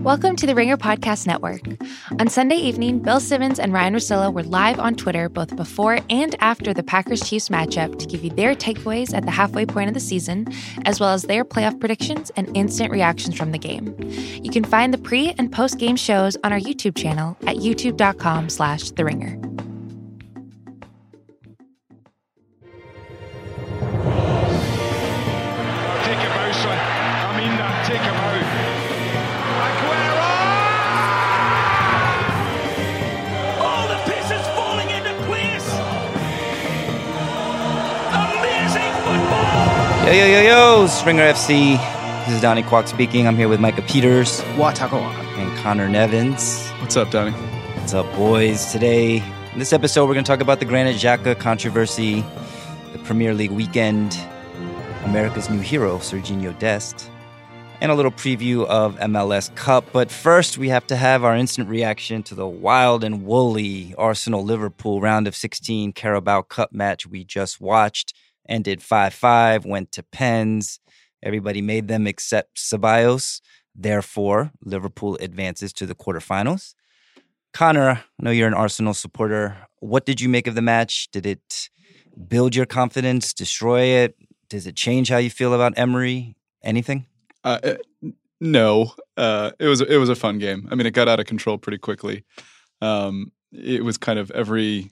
Welcome to the Ringer Podcast Network. On Sunday evening, Bill Simmons and Ryan Russillo were live on Twitter both before and after the Packers Chiefs matchup to give you their takeaways at the halfway point of the season, as well as their playoff predictions and instant reactions from the game. You can find the pre and post game shows on our YouTube channel at youtube.com slash the ringer. Yo, yo, yo, yo, Springer FC. This is Donnie Kwak speaking. I'm here with Micah Peters Watakawa. and Connor Nevins. What's up, Donnie? What's up, boys? Today, in this episode, we're going to talk about the Granit Xhaka controversy, the Premier League weekend, America's new hero, Serginho Dest, and a little preview of MLS Cup. But first, we have to have our instant reaction to the wild and woolly Arsenal Liverpool round of 16 Carabao Cup match we just watched. Ended 5 5, went to pens. Everybody made them except Ceballos. Therefore, Liverpool advances to the quarterfinals. Connor, I know you're an Arsenal supporter. What did you make of the match? Did it build your confidence, destroy it? Does it change how you feel about Emery? Anything? Uh, uh, no, uh, it was it was a fun game. I mean, it got out of control pretty quickly. Um, it was kind of every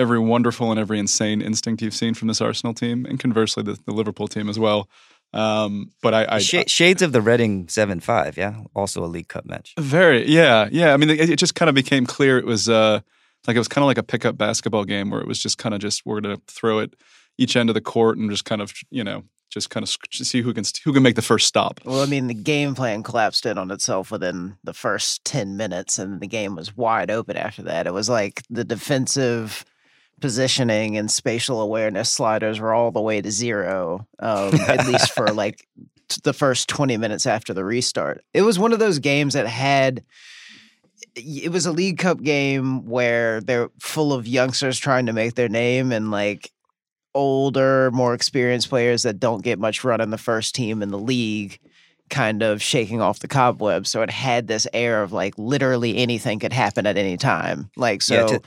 every wonderful and every insane instinct you've seen from this Arsenal team, and conversely, the, the Liverpool team as well. Um, but I, I, Sh- shades of the Reading 7 5, yeah? Also a League Cup match. Very, yeah, yeah. I mean, it, it just kind of became clear it was uh, like it was kind of like a pickup basketball game where it was just kind of just we're gonna throw it each end of the court and just kind of you know just kind of see who can who can make the first stop. Well, I mean, the game plan collapsed in on itself within the first 10 minutes, and the game was wide open after that. It was like the defensive positioning and spatial awareness sliders were all the way to zero, um, at least for like t- the first 20 minutes after the restart. It was one of those games that had. It was a League Cup game where they're full of youngsters trying to make their name and like older, more experienced players that don't get much run in the first team in the league kind of shaking off the cobwebs. So it had this air of like literally anything could happen at any time. Like, so Yeah, to-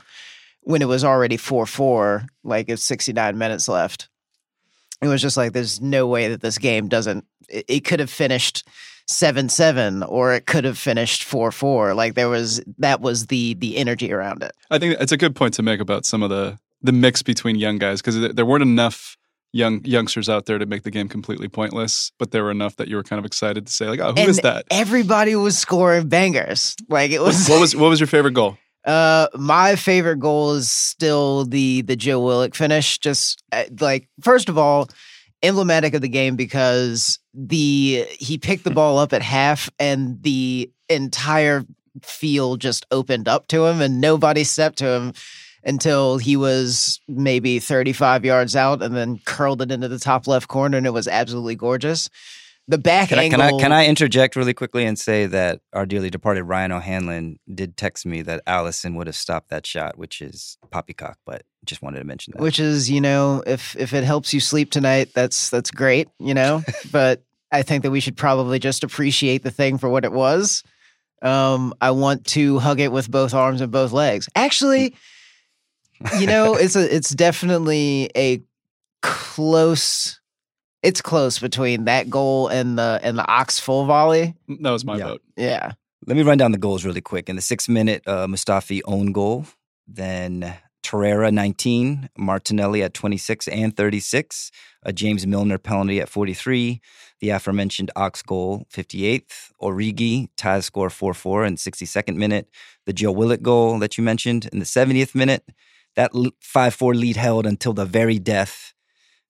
when it was already 4 4, like it's 69 minutes left, it was just like, there's no way that this game doesn't, it, it could have finished. 7 7 or it could have finished 4 4 like there was that was the the energy around it I think it's a good point to make about some of the the mix between young guys because there weren't enough young youngsters out there to make the game completely pointless, but there were enough that you were kind of excited to say like, "Oh, who is And that?" everybody was scoring bangers like it was what was what was your favorite goal? Uh, my favorite goal is still the the Joe Willock finish. Just uh, like first of all, emblematic of the game because the he picked the ball up at half and the entire field just opened up to him and nobody stepped to him until he was maybe 35 yards out and then curled it into the top left corner and it was absolutely gorgeous. The back Can I, can I can I interject really quickly and say that our dearly departed Ryan O'Hanlon did text me that Alisson would have stopped that shot, which is poppycock, but just wanted to mention that. which is you know if if it helps you sleep tonight that's that's great you know? But i think that we should probably just appreciate the thing for what it was. Um i want to hug it with both arms and both legs. Actually you know it's a it's definitely a close it's close between that goal and the and the ox full volley That was my Yeah. vote. yeah Let me run down the goals really quick. In the six minute, uh, Mustafi own goal, then Torreira 19, Martinelli at 26 and 36, a James Milner penalty at 43, the aforementioned Ox goal 58th, Origi ties score 4 4 in 62nd minute, the Joe Willock goal that you mentioned in the 70th minute, that 5 4 lead held until the very death.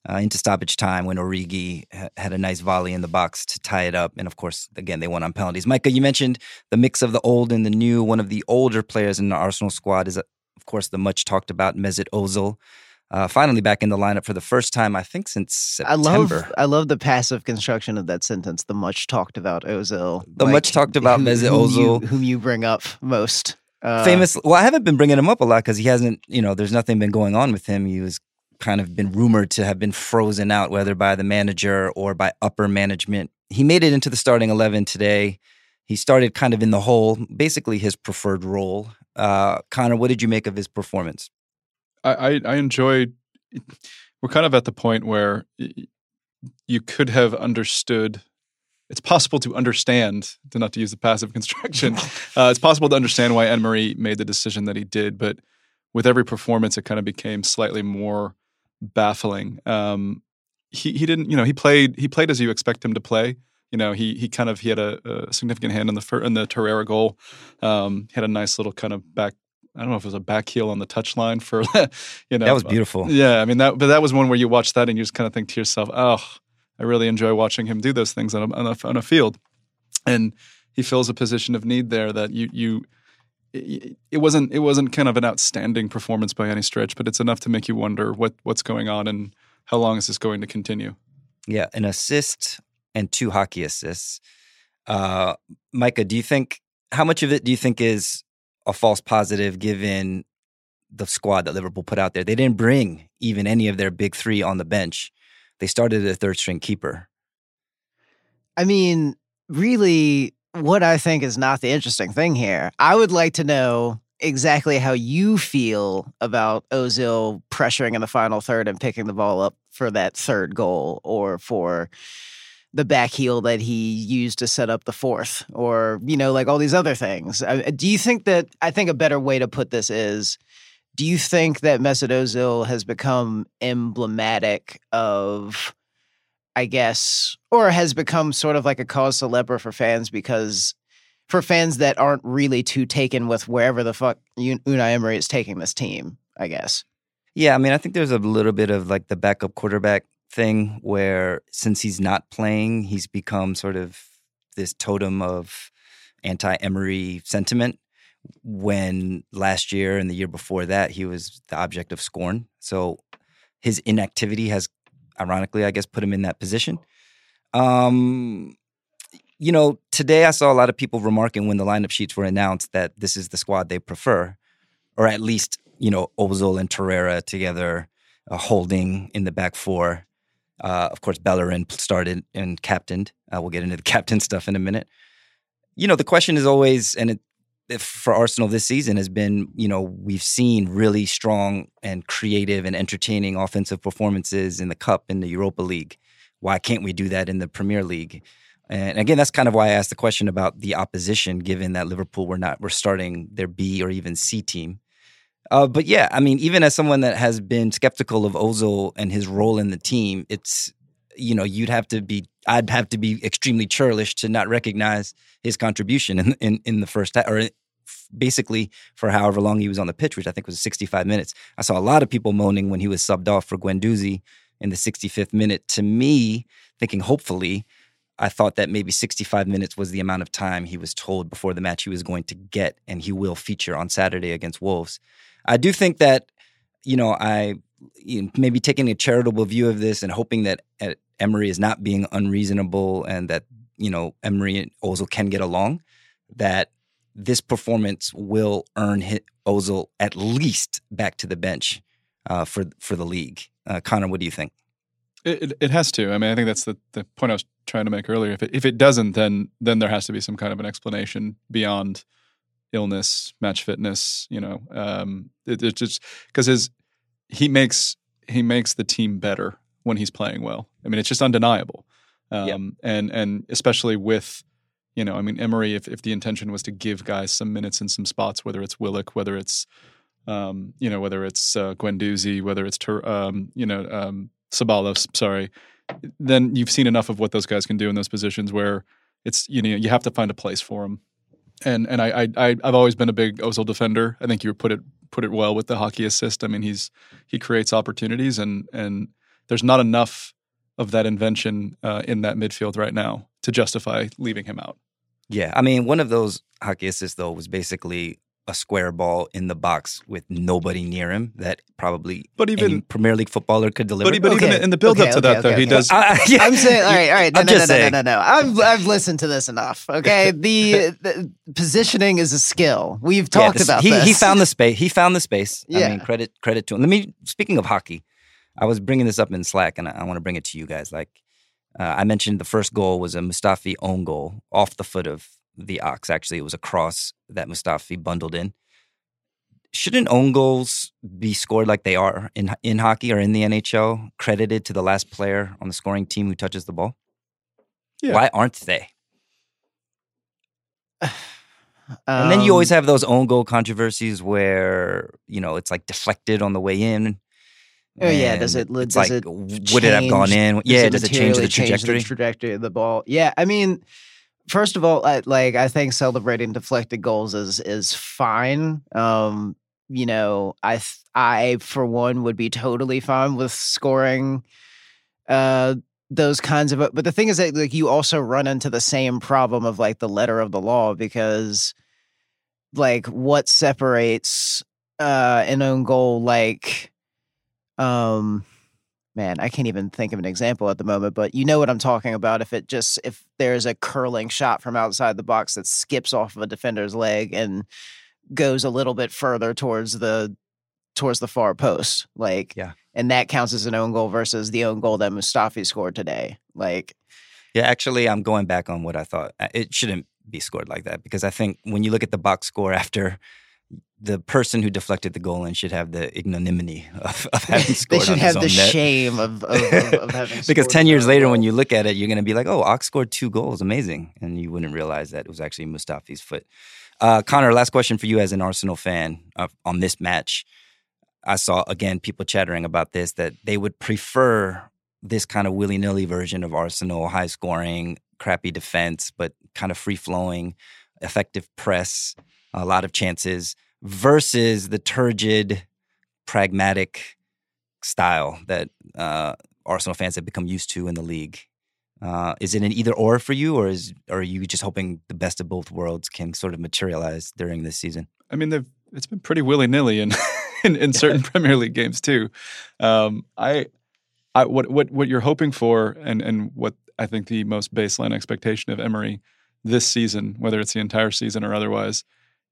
Uh, into stoppage time when Origi ha- had a nice volley in the box to tie it up. And of course, again, they won on penalties. Micah, you mentioned the mix of the old and the new. One of the older players in the Arsenal squad is, uh, of course, the much talked about Mesut Ozil. Uh, finally back in the lineup for the first time, I think, since I September. love I love the passive construction of that sentence. The much talked about Ozil. The much talked about who- Mesut whom you- Ozil. whom you bring up most. Uh, Famous. Well, I haven't been bringing him up a lot because he hasn't, you know, there's nothing been going on with him. He was kind of been rumored to have been frozen out, whether by the manager or by upper management. He made it into the starting 11 today. He started kind of in the hole, basically his preferred role. Uh, Connor, what did you make of his performance? I, I, I enjoyed. We're kind of at the point where you could have understood. It's possible to understand, to not to use the passive construction. uh, it's possible to understand why Emery made the decision that he did, but with every performance, it kind of became slightly more baffling. Um, he he didn't, you know, he played he played as you expect him to play. You know, he he kind of he had a, a significant hand in the fir- in the Torreira goal. Um, he had a nice little kind of back I don't know if it was a back heel on the touchline for you know that was beautiful. Yeah, I mean that, but that was one where you watch that and you just kind of think to yourself, oh, I really enjoy watching him do those things on a, on a, on a field, and he fills a position of need there that you you. It wasn't. It wasn't kind of an outstanding performance by any stretch, but it's enough to make you wonder what what's going on and how long is this going to continue. Yeah, an assist and two hockey assists. Uh, Micah, do you think how much of it do you think is a false positive given the squad that Liverpool put out there. They didn't bring even any of their big three on the bench. They started a third string keeper. I mean, really, what I think is not the interesting thing here. I would like to know exactly how you feel about Ozil pressuring in the final third and picking the ball up for that third goal or for the back heel that he used to set up the fourth, or you know, like all these other things. Uh, uh, do you think that? I think a better way to put this is: Do you think that Mesut Ozil has become emblematic of, I guess, or has become sort of like a cause célèbre for fans because for fans that aren't really too taken with wherever the fuck Unai Emery is taking this team, I guess. Yeah, I mean, I think there's a little bit of like the backup quarterback thing where since he's not playing, he's become sort of this totem of anti Emery sentiment. When last year and the year before that, he was the object of scorn. So his inactivity has, ironically, I guess, put him in that position. Um, you know, today I saw a lot of people remarking when the lineup sheets were announced that this is the squad they prefer, or at least, you know, Ozil and Torreira together, uh, holding in the back four. Uh, of course, Bellerin started and captained. Uh, we'll get into the captain stuff in a minute. You know, the question is always, and it, for Arsenal this season has been, you know, we've seen really strong and creative and entertaining offensive performances in the Cup in the Europa League. Why can't we do that in the Premier League? And again, that's kind of why I asked the question about the opposition, given that Liverpool were not were starting their B or even C team. Uh, but yeah, I mean, even as someone that has been skeptical of Ozil and his role in the team, it's you know you'd have to be I'd have to be extremely churlish to not recognize his contribution in in, in the first half or basically for however long he was on the pitch, which I think was 65 minutes. I saw a lot of people moaning when he was subbed off for Guendouzi in the 65th minute. To me, thinking hopefully, I thought that maybe 65 minutes was the amount of time he was told before the match he was going to get, and he will feature on Saturday against Wolves. I do think that, you know, I you know, maybe taking a charitable view of this and hoping that uh, Emery is not being unreasonable and that, you know, Emery and Ozil can get along, that this performance will earn Ozil at least back to the bench uh, for for the league. Uh, Connor, what do you think? It, it, it has to. I mean, I think that's the, the point I was trying to make earlier. If it, if it doesn't, then then there has to be some kind of an explanation beyond illness, match fitness. You know, um, it, it's just because his he makes he makes the team better when he's playing well. I mean, it's just undeniable. Um, yep. And and especially with you know, I mean, Emery, if if the intention was to give guys some minutes in some spots, whether it's Willock, whether it's um, you know, whether it's uh, Guendouzi, whether it's um, you know um, Ceballos, sorry, then you've seen enough of what those guys can do in those positions where it's you know you have to find a place for them and and I, I I've always been a big Ozil defender. I think you put it put it well with the hockey assist. I mean, he's he creates opportunities, and and there's not enough of that invention uh, in that midfield right now to justify leaving him out. Yeah, I mean, one of those hockey assists though was basically a square ball in the box with nobody near him that probably but even Premier League footballer could deliver. But, but okay. even in the build okay, up to okay, that, though, he does. I, yeah. I'm saying, all right, all right, no, I'm no, just no, no, no, no, no, I've I've listened to this enough. Okay, the, the positioning is a skill. We've talked yeah, this, about he, this. He found the space. He found the space. Yeah. I mean, credit credit to him. Let me. Speaking of hockey, I was bringing this up in Slack, and I, I want to bring it to you guys. Like, uh, I mentioned the first goal was a Mustafi own goal off the foot of the Ox. Actually, it was a cross that Mustafi bundled in. Shouldn't own goals be scored like they are in in hockey or in the NHL, credited to the last player on the scoring team who touches the ball? Yeah. Why aren't they? And then you always Um, have those own goal controversies where you know it's like deflected on the way in. Oh, yeah, does it- does like it would it have gone in? Yeah, does it change the trajectory? trajectory of the ball? Yeah, I mean, first of all, I, like I think celebrating deflected goals is is fine. Um, you know, I I for one would be totally fine with scoring uh those kinds of but the thing is that like you also run into the same problem of like the letter of the law because like what separates uh an own goal like um man i can't even think of an example at the moment but you know what i'm talking about if it just if there's a curling shot from outside the box that skips off of a defender's leg and goes a little bit further towards the towards the far post like Yeah. and that counts as an own goal versus the own goal that mustafi scored today like Yeah, actually, I'm going back on what I thought. Uh, It shouldn't be scored like that because I think when you look at the box score after, the person who deflected the goal and should have the ignominy of, of having they scored. should on have the net. shame of, of, of, having because 10 years later, goal. when you look at it, you're going to be like, oh, Ox scored two goals. Amazing. And you wouldn't realize that it was actually Mustafi's foot. Uh, Connor, last question for you as an Arsenal fan uh, on this match. I saw, again, people chattering about this that they would prefer this kind of willy nilly version of Arsenal, high scoring, crappy defense, but kind of free flowing, effective press, a lot of chances, versus the turgid, pragmatic style that uh, Arsenal fans have become used to in the league. Uh, is it an either or for you, or is or are you just hoping the best of both worlds can sort of materialize during this season? I mean, they've it's been pretty willy nilly in, in in certain Premier League games too. Um, I, I what what what you're hoping for, and and what I think the most baseline expectation of Emery this season, whether it's the entire season or otherwise,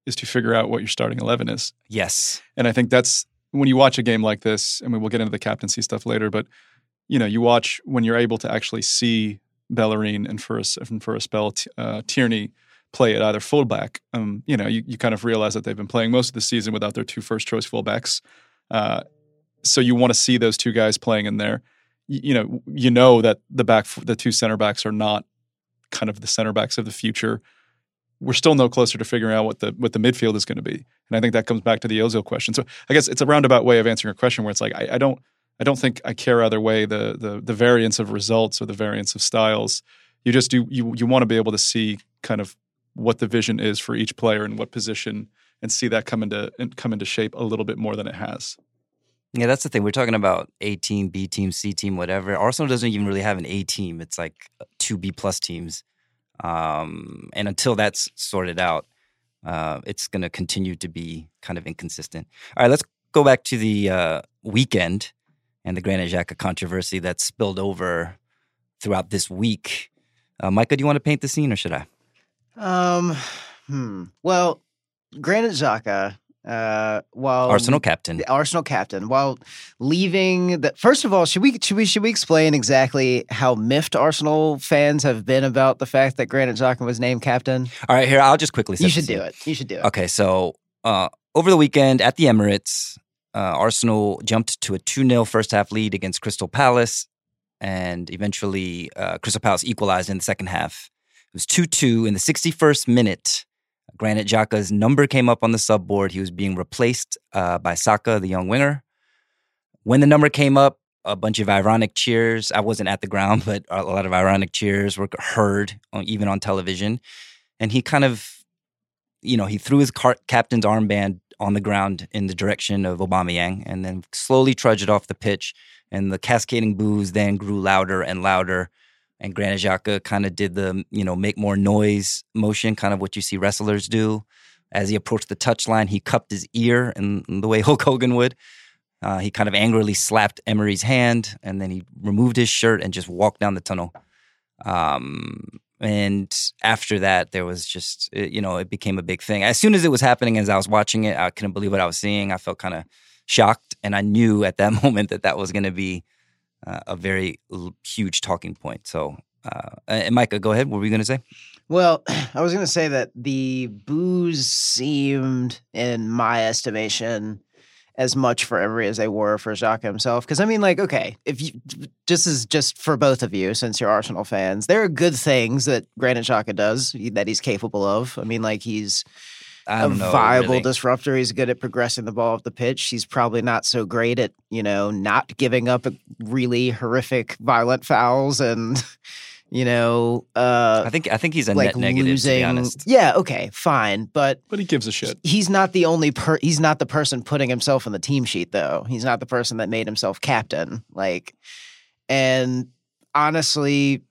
is to figure out what your starting eleven is. Yes. And I think that's when you watch a game like this. I mean, we'll get into the captaincy stuff later, but you know, you watch when you're able to actually see Bellerin and for a, and for a spell T- uh, Tierney play at either fullback. Um, you know, you, you kind of realize that they've been playing most of the season without their two first choice fullbacks. Uh, so you want to see those two guys playing in there. You, you know, you know that the back, the two center backs are not kind of the center backs of the future. We're still no closer to figuring out what the what the midfield is going to be, and I think that comes back to the Ozil question. So I guess it's a roundabout way of answering a question where it's like I, I don't I don't think I care either way the the the variance of results or the variance of styles. You just do you you want to be able to see kind of what the vision is for each player and what position and see that come into come into shape a little bit more than it has. Yeah, that's the thing. We're talking about A team, B team, C team, whatever. Arsenal doesn't even really have an A team. It's like uh, two B plus teams. Um, and until that's sorted out, uh, it's going to continue to be kind of inconsistent. All right, let's go back to the uh, weekend and the Granit Xhaka controversy that spilled over throughout this week. Uh, Micah, do you want to paint the scene or should I? Um, hmm. Well, Granit Xhaka, uh, while Arsenal captain. the Arsenal captain, while leaving the first of all, should we should we should we explain exactly how miffed Arsenal fans have been about the fact that Granit Xhaka was named captain? All right, here, I'll just quickly You should do it. You should do it. Okay, so uh, over the weekend at the Emirates, uh, Arsenal jumped to a 2 0 first half lead against Crystal Palace, and eventually uh, Crystal Palace equalized in the second half. It was 2 2 in the 61st minute. Granit Xhaka's number came up on the sub board. He was being replaced uh, by Saka, the young winger. When the number came up, a bunch of ironic cheers. I wasn't at the ground, but a lot of ironic cheers were heard, on, even on television. And he kind of you know, he threw his car- captain's armband on the ground in the direction of Aubameyang and then slowly trudged off the pitch. And the cascading boos then grew louder and louder. And Granit kind of did the, you know, make more noise motion, kind of what you see wrestlers do. As he approached the touchline, he cupped his ear in, in the way Hulk Hogan would. Uh, he kind of angrily slapped Emery's hand and then he removed his shirt and just walked down the tunnel. Um, and after that, there was just, it- you know, it became a big thing. As soon as it was happening, as I was watching it, I couldn't believe what I was seeing. I felt kind of shocked. And I knew at that moment that that was going to be uh, a very l- huge talking point. So Uh, and Micah, go ahead. What were you going to say? Well, I was going to say that the boos seemed, in my estimation, as much for Emery as they were for Xhaka himself. Because I mean, like, okay, if you just as just for both of you, since you're Arsenal fans, there are good things that Granit Xhaka does that he's capable of. I mean, like he's a know, viable really. disruptor. He's good at progressing the ball off the pitch. He's probably not so great at you know not giving up really horrific, violent fouls and. You know, uh, I think I think he's a like net negative. losing. To be honest, Yeah, okay, fine, but But he gives a shit. he's not the only per he's not the person putting himself on the team sheet though he's not the person that made himself captain like and honestly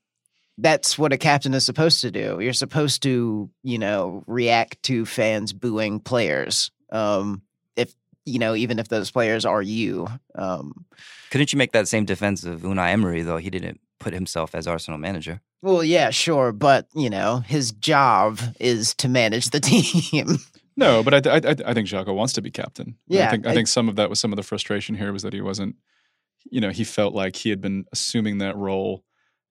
that's what a captain is supposed to do you're supposed to you know react to fans booing players um if you know even if those players are you um couldn't you make that same defense of Unai Emery though? He didn't put himself as Arsenal manager. well yeah sure but you know his job is to manage the team No, but I, I, I I think Xhaka wants to be captain. Yeah, I think I, I- think some of that was some of the frustration here was that he wasn't. You know, he felt like he had been assuming that role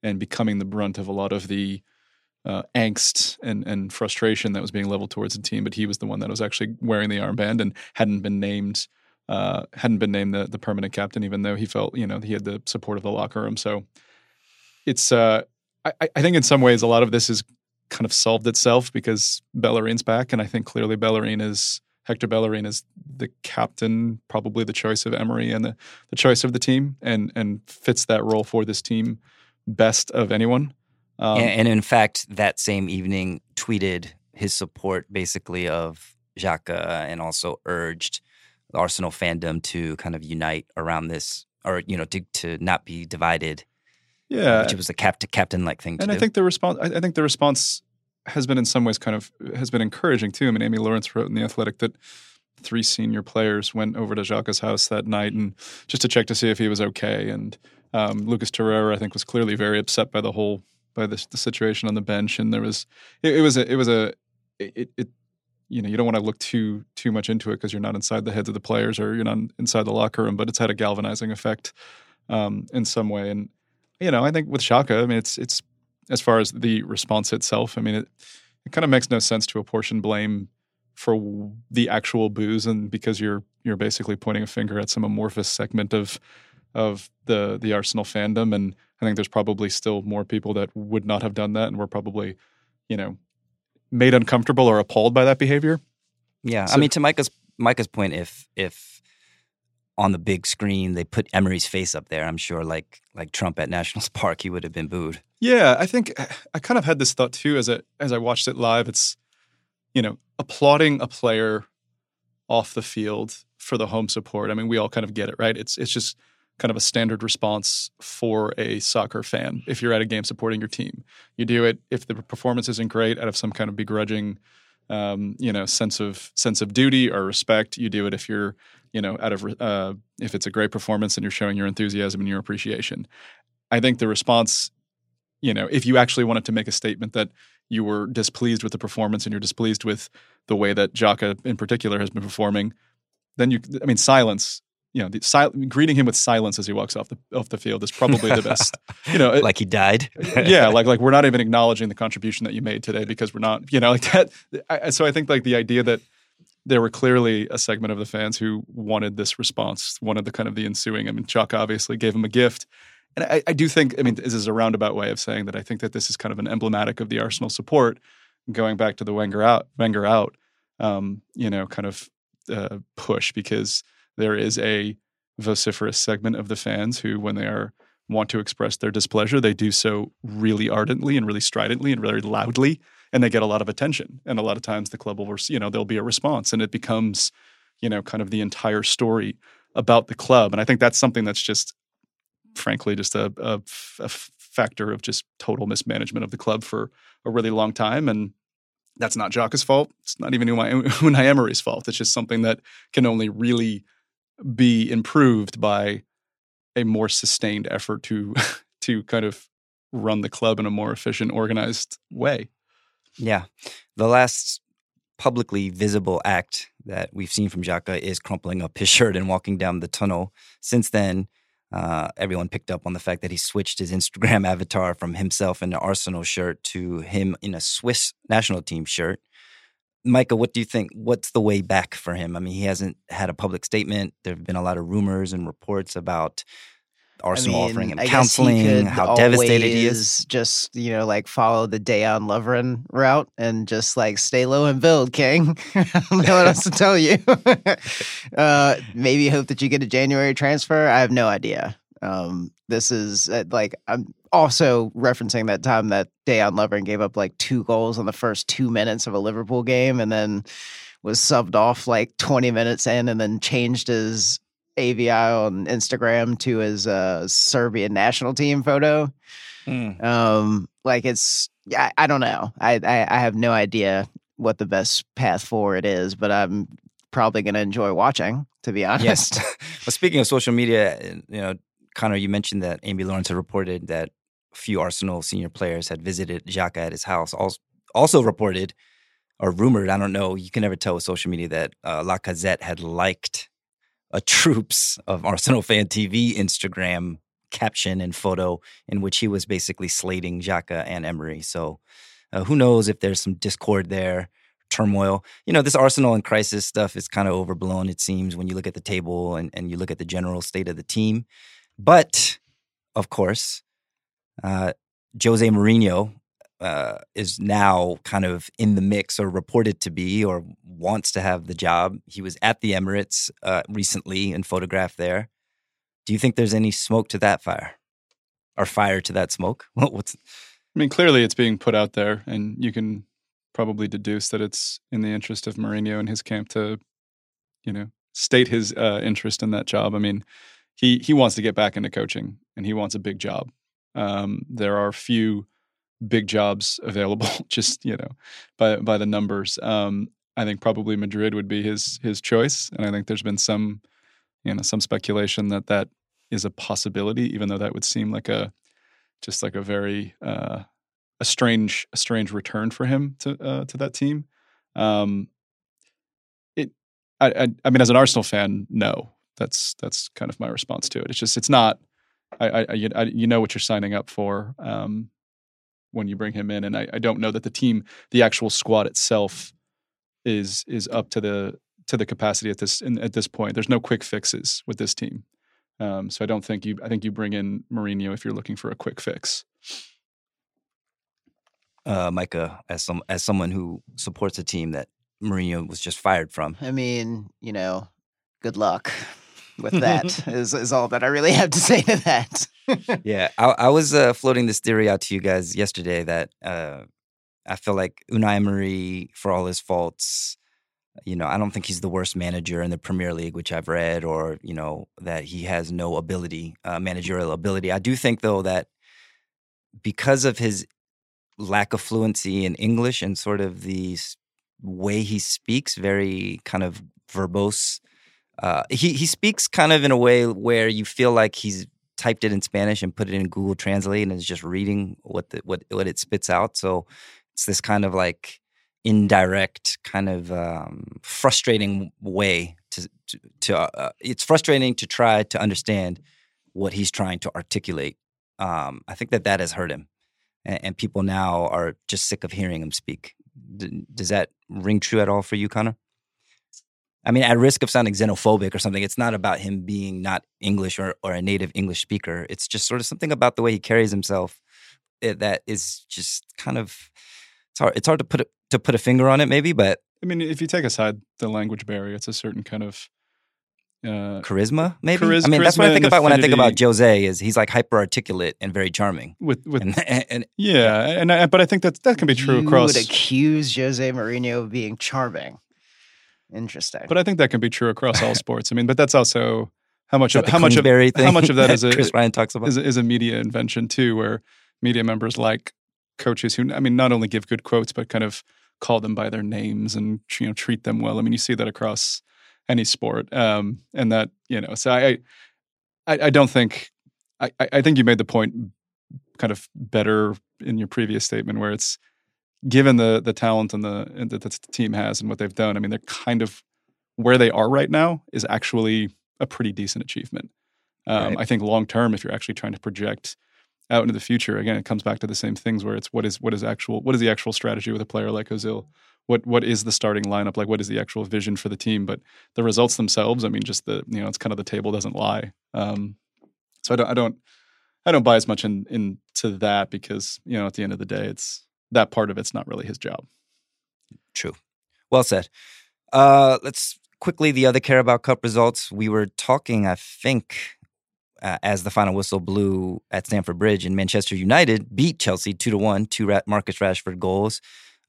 and becoming the brunt of a lot of the uh, angst and and frustration that was being leveled towards the team. But he was the one that was actually wearing the armband and hadn't been named. Uh, hadn't been named the, the permanent captain, even though he felt you know he had the support of the locker room. So it's uh, I, I think in some ways a lot of this is kind of solved itself because Bellerin's back, and I think clearly Bellerin is Hector Bellerin is the captain, probably the choice of Emery and the, the choice of the team, and and fits that role for this team best of anyone. Um, and, and in fact, that same evening, tweeted his support basically of Xhaka and also urged the Arsenal fandom to kind of unite around this, or you know, to to not be divided. yeah, which was a cap captain like thing to and do. I think the response. I, think the response has been in some ways kind of has been encouraging too. I mean, Amy Lawrence wrote in the Athletic that three senior players went over to Xhaka's house that night and just to check to see if he was okay. And um, Lucas Torreira, I think, was clearly very upset by the whole by the, the situation on the bench. And there was it, it was a, it was a it, it you know you don't want to look too too much into it because you're not inside the heads of the players or you're not inside the locker room, but it's had a galvanizing effect um, in some way. And you know, I think with Xhaka, I mean, it's it's as far as the response itself. I mean, it it kind of makes no sense to apportion blame for the actual boos and because you're you're basically pointing a finger at some amorphous segment of of the the Arsenal fandom and I think there's probably still more people that would not have done that and were probably you know made uncomfortable or appalled by that behavior. yeah, I mean, to Micah's Micah's point, if if on the big screen they put Emery's face up there, I'm sure like like Trump at Nationals Park, he would have been booed. Yeah, I think I kind of had this thought too as I as I watched it live. It's you know applauding a player off the field for the home support. I mean, we all kind of get it, right? It's it's just kind of a standard response for a soccer fan. If you're at a game supporting your team, you do it. If the performance isn't great, out of some kind of begrudging, um, you know, sense of sense of duty or respect, you do it. If you're you know out of uh, if it's a great performance and you're showing your enthusiasm and your appreciation. I think the response you know, if you actually wanted to make a statement that you were displeased with the performance and you're displeased with the way that Xhaka in particular has been performing, then you, I mean, silence. You know, the, sil- greeting him with silence as he walks off the off the field is probably the best. You know, it- like he died. yeah, like like we're not even acknowledging the contribution that you made today because we're not, you know, like that. I, so I think like the idea that there were clearly a segment of the fans who wanted this response, wanted the kind of the ensuing. I mean, Chuck obviously gave him a gift. And I, I do think, I mean, this is a roundabout way of saying that I think that this is kind of an emblematic of the Arsenal support, going back to the Wenger out, Wenger out, um, you know, kind of uh, push because there is a vociferous segment of the fans who, when they are want to express their displeasure, they do so really ardently and really stridently and very loudly, and they get a lot of attention. And a lot of times, the club will, you know, there'll be a response, and it becomes, you know, kind of the entire story about the club. And I think that's something that's just, frankly, just a, a, a factor of just total mismanagement of the club for a really long time. And that's not Xhaka's fault. It's not even Unai Emery's fault. It's just something that can only really be improved by a more sustained effort to to kind of run the club in a more efficient, organized way. Yeah. The last publicly visible act that we've seen from Xhaka is crumpling up his shirt and walking down the tunnel. Since then, Uh, everyone picked up on the fact that he switched his Instagram avatar from himself in an Arsenal shirt to him in a Swiss national team shirt. Micah, what do you think? What's the way back for him? I mean, he hasn't had a public statement. There have been a lot of rumors and reports about Arsenal I mean, offering him I counseling, how devastated he is. Just you know, like follow the Dejan Lovren route and just like stay low and build, King. I don't know what else to tell you. uh, maybe hope that you get a January transfer. I have no idea. Um, this is uh, like I'm also referencing that time that Dejan Lovren gave up like two goals in the first two minutes of a Liverpool game, and then was subbed off like 20 minutes in, and then changed his AVI on Instagram to his uh, Serbian national team photo. Mm. Um, like it's I, I don't know. I, I I have no idea what the best path forward is, but I'm probably going to enjoy watching. To be honest, Yes. well, speaking of social media, you know, Connor, you mentioned that Amy Lawrence had reported that few Arsenal senior players had visited Xhaka at his house. Also, reported or rumored, I don't know, you can never tell with social media that uh, Lacazette had liked a Troopz of Arsenal Fan TV Instagram caption and photo in which he was basically slating Xhaka and Emery. So uh, who knows if there's some discord there, turmoil. You know, this Arsenal and crisis stuff is kind of overblown, it seems, when you look at the table and, and you look at the general state of the team. But of course, uh, Jose Mourinho uh, is now kind of in the mix or reported to be or wants to have the job. He was at the Emirates uh, recently and photographed there. Do you think there's any smoke to that fire or fire to that smoke? What's I mean, clearly it's being put out there, and you can probably deduce that it's in the interest of Mourinho and his camp to, you know, state his uh, interest in that job. I mean, he he wants to get back into coaching, and he wants a big job. Um, there are few big jobs available, just you know, by by the numbers. Um, I think probably Madrid would be his his choice, and I think there's been some, you know, some speculation that that is a possibility, even though that would seem like a just like a very uh, a strange a strange return for him to uh, to that team. Um, it I, I I mean as an Arsenal fan, no. That's that's kind of my response to it. It's just it's not. I, I, I, you- I you know what you're signing up for um, when you bring him in, and I, I don't know that the team, the actual squad itself, is is up to the to the capacity at this in, at this point. There's no quick fixes with this team. Um, so I don't think you. I think you bring in Mourinho if you're looking for a quick fix. uh, Micah as some as someone who supports a team that Mourinho was just fired from? I mean, you know, good luck with that. is is all that I really have to say to that. yeah, I, I was uh, floating this theory out to you guys yesterday that uh, I feel like Unai Emery, for all his faults, you know, I don't think he's the worst manager in the Premier League, which I've read, or you know that he has no ability, uh, managerial ability. I do think though that because of his lack of fluency in English and sort of the way he speaks, very kind of verbose. Uh, he he speaks kind of in a way where you feel like he's typed it in Spanish and put it in Google Translate and is just reading what the, what what it spits out. So it's this kind of like indirect, kind of um, frustrating way to to, to uh, it's frustrating to try to understand what he's trying to articulate. Um, I think that that has hurt him, and, and people now are just sick of hearing him speak. D- does that ring true at all for you, Connor? I mean, at risk of sounding xenophobic or something, it's not about him being not English or, or a native English speaker. It's just sort of something about the way he carries himself eh, that is just kind of it's hard. It's hard to put a, to put a finger on it, maybe, but I mean, if you take aside the language barrier, it's a certain kind of uh, charisma, maybe. Charis- I mean, that's what I think and about when I think about. Jose. Is he's like hyper articulate and very charming, with with and, and yeah, and I, but I think that that can be true you across. would accuse Jose Mourinho of being charming. Interesting. But I think that can be true across all sports. I mean, but that's also how much of how much of how much of that is a Chris Ryan talks about. is, a- is a media invention too, where media members like coaches who I mean not only give good quotes but kind of call them by their names and you know treat them well. I mean, you see that across any sport, um, and that you know. So I, I, I don't think I I think you made the point kind of better in your previous statement where it's given the the talent and the and that the team has and what they've done. I mean, they're kind of where they are right now is actually a pretty decent achievement. Um, Right. I think long term, if you're actually trying to project out into the future, again, it comes back to the same things where it's what is what is actual what is the actual strategy with a player like Ozil? What what is the starting lineup like? What is the actual vision for the team? But the results themselves, I mean, just the you know, it's kind of the table doesn't lie. Um, so I don't I don't I don't buy as much in into that because you know at the end of the day, it's that part of it's not really his job. True. Well said. Uh, let's quickly the other Carabao Cup results. We were talking, I think, uh, as the final whistle blew at Stamford Bridge, and Manchester United beat Chelsea two to one, two Ra- Marcus Rashford goals.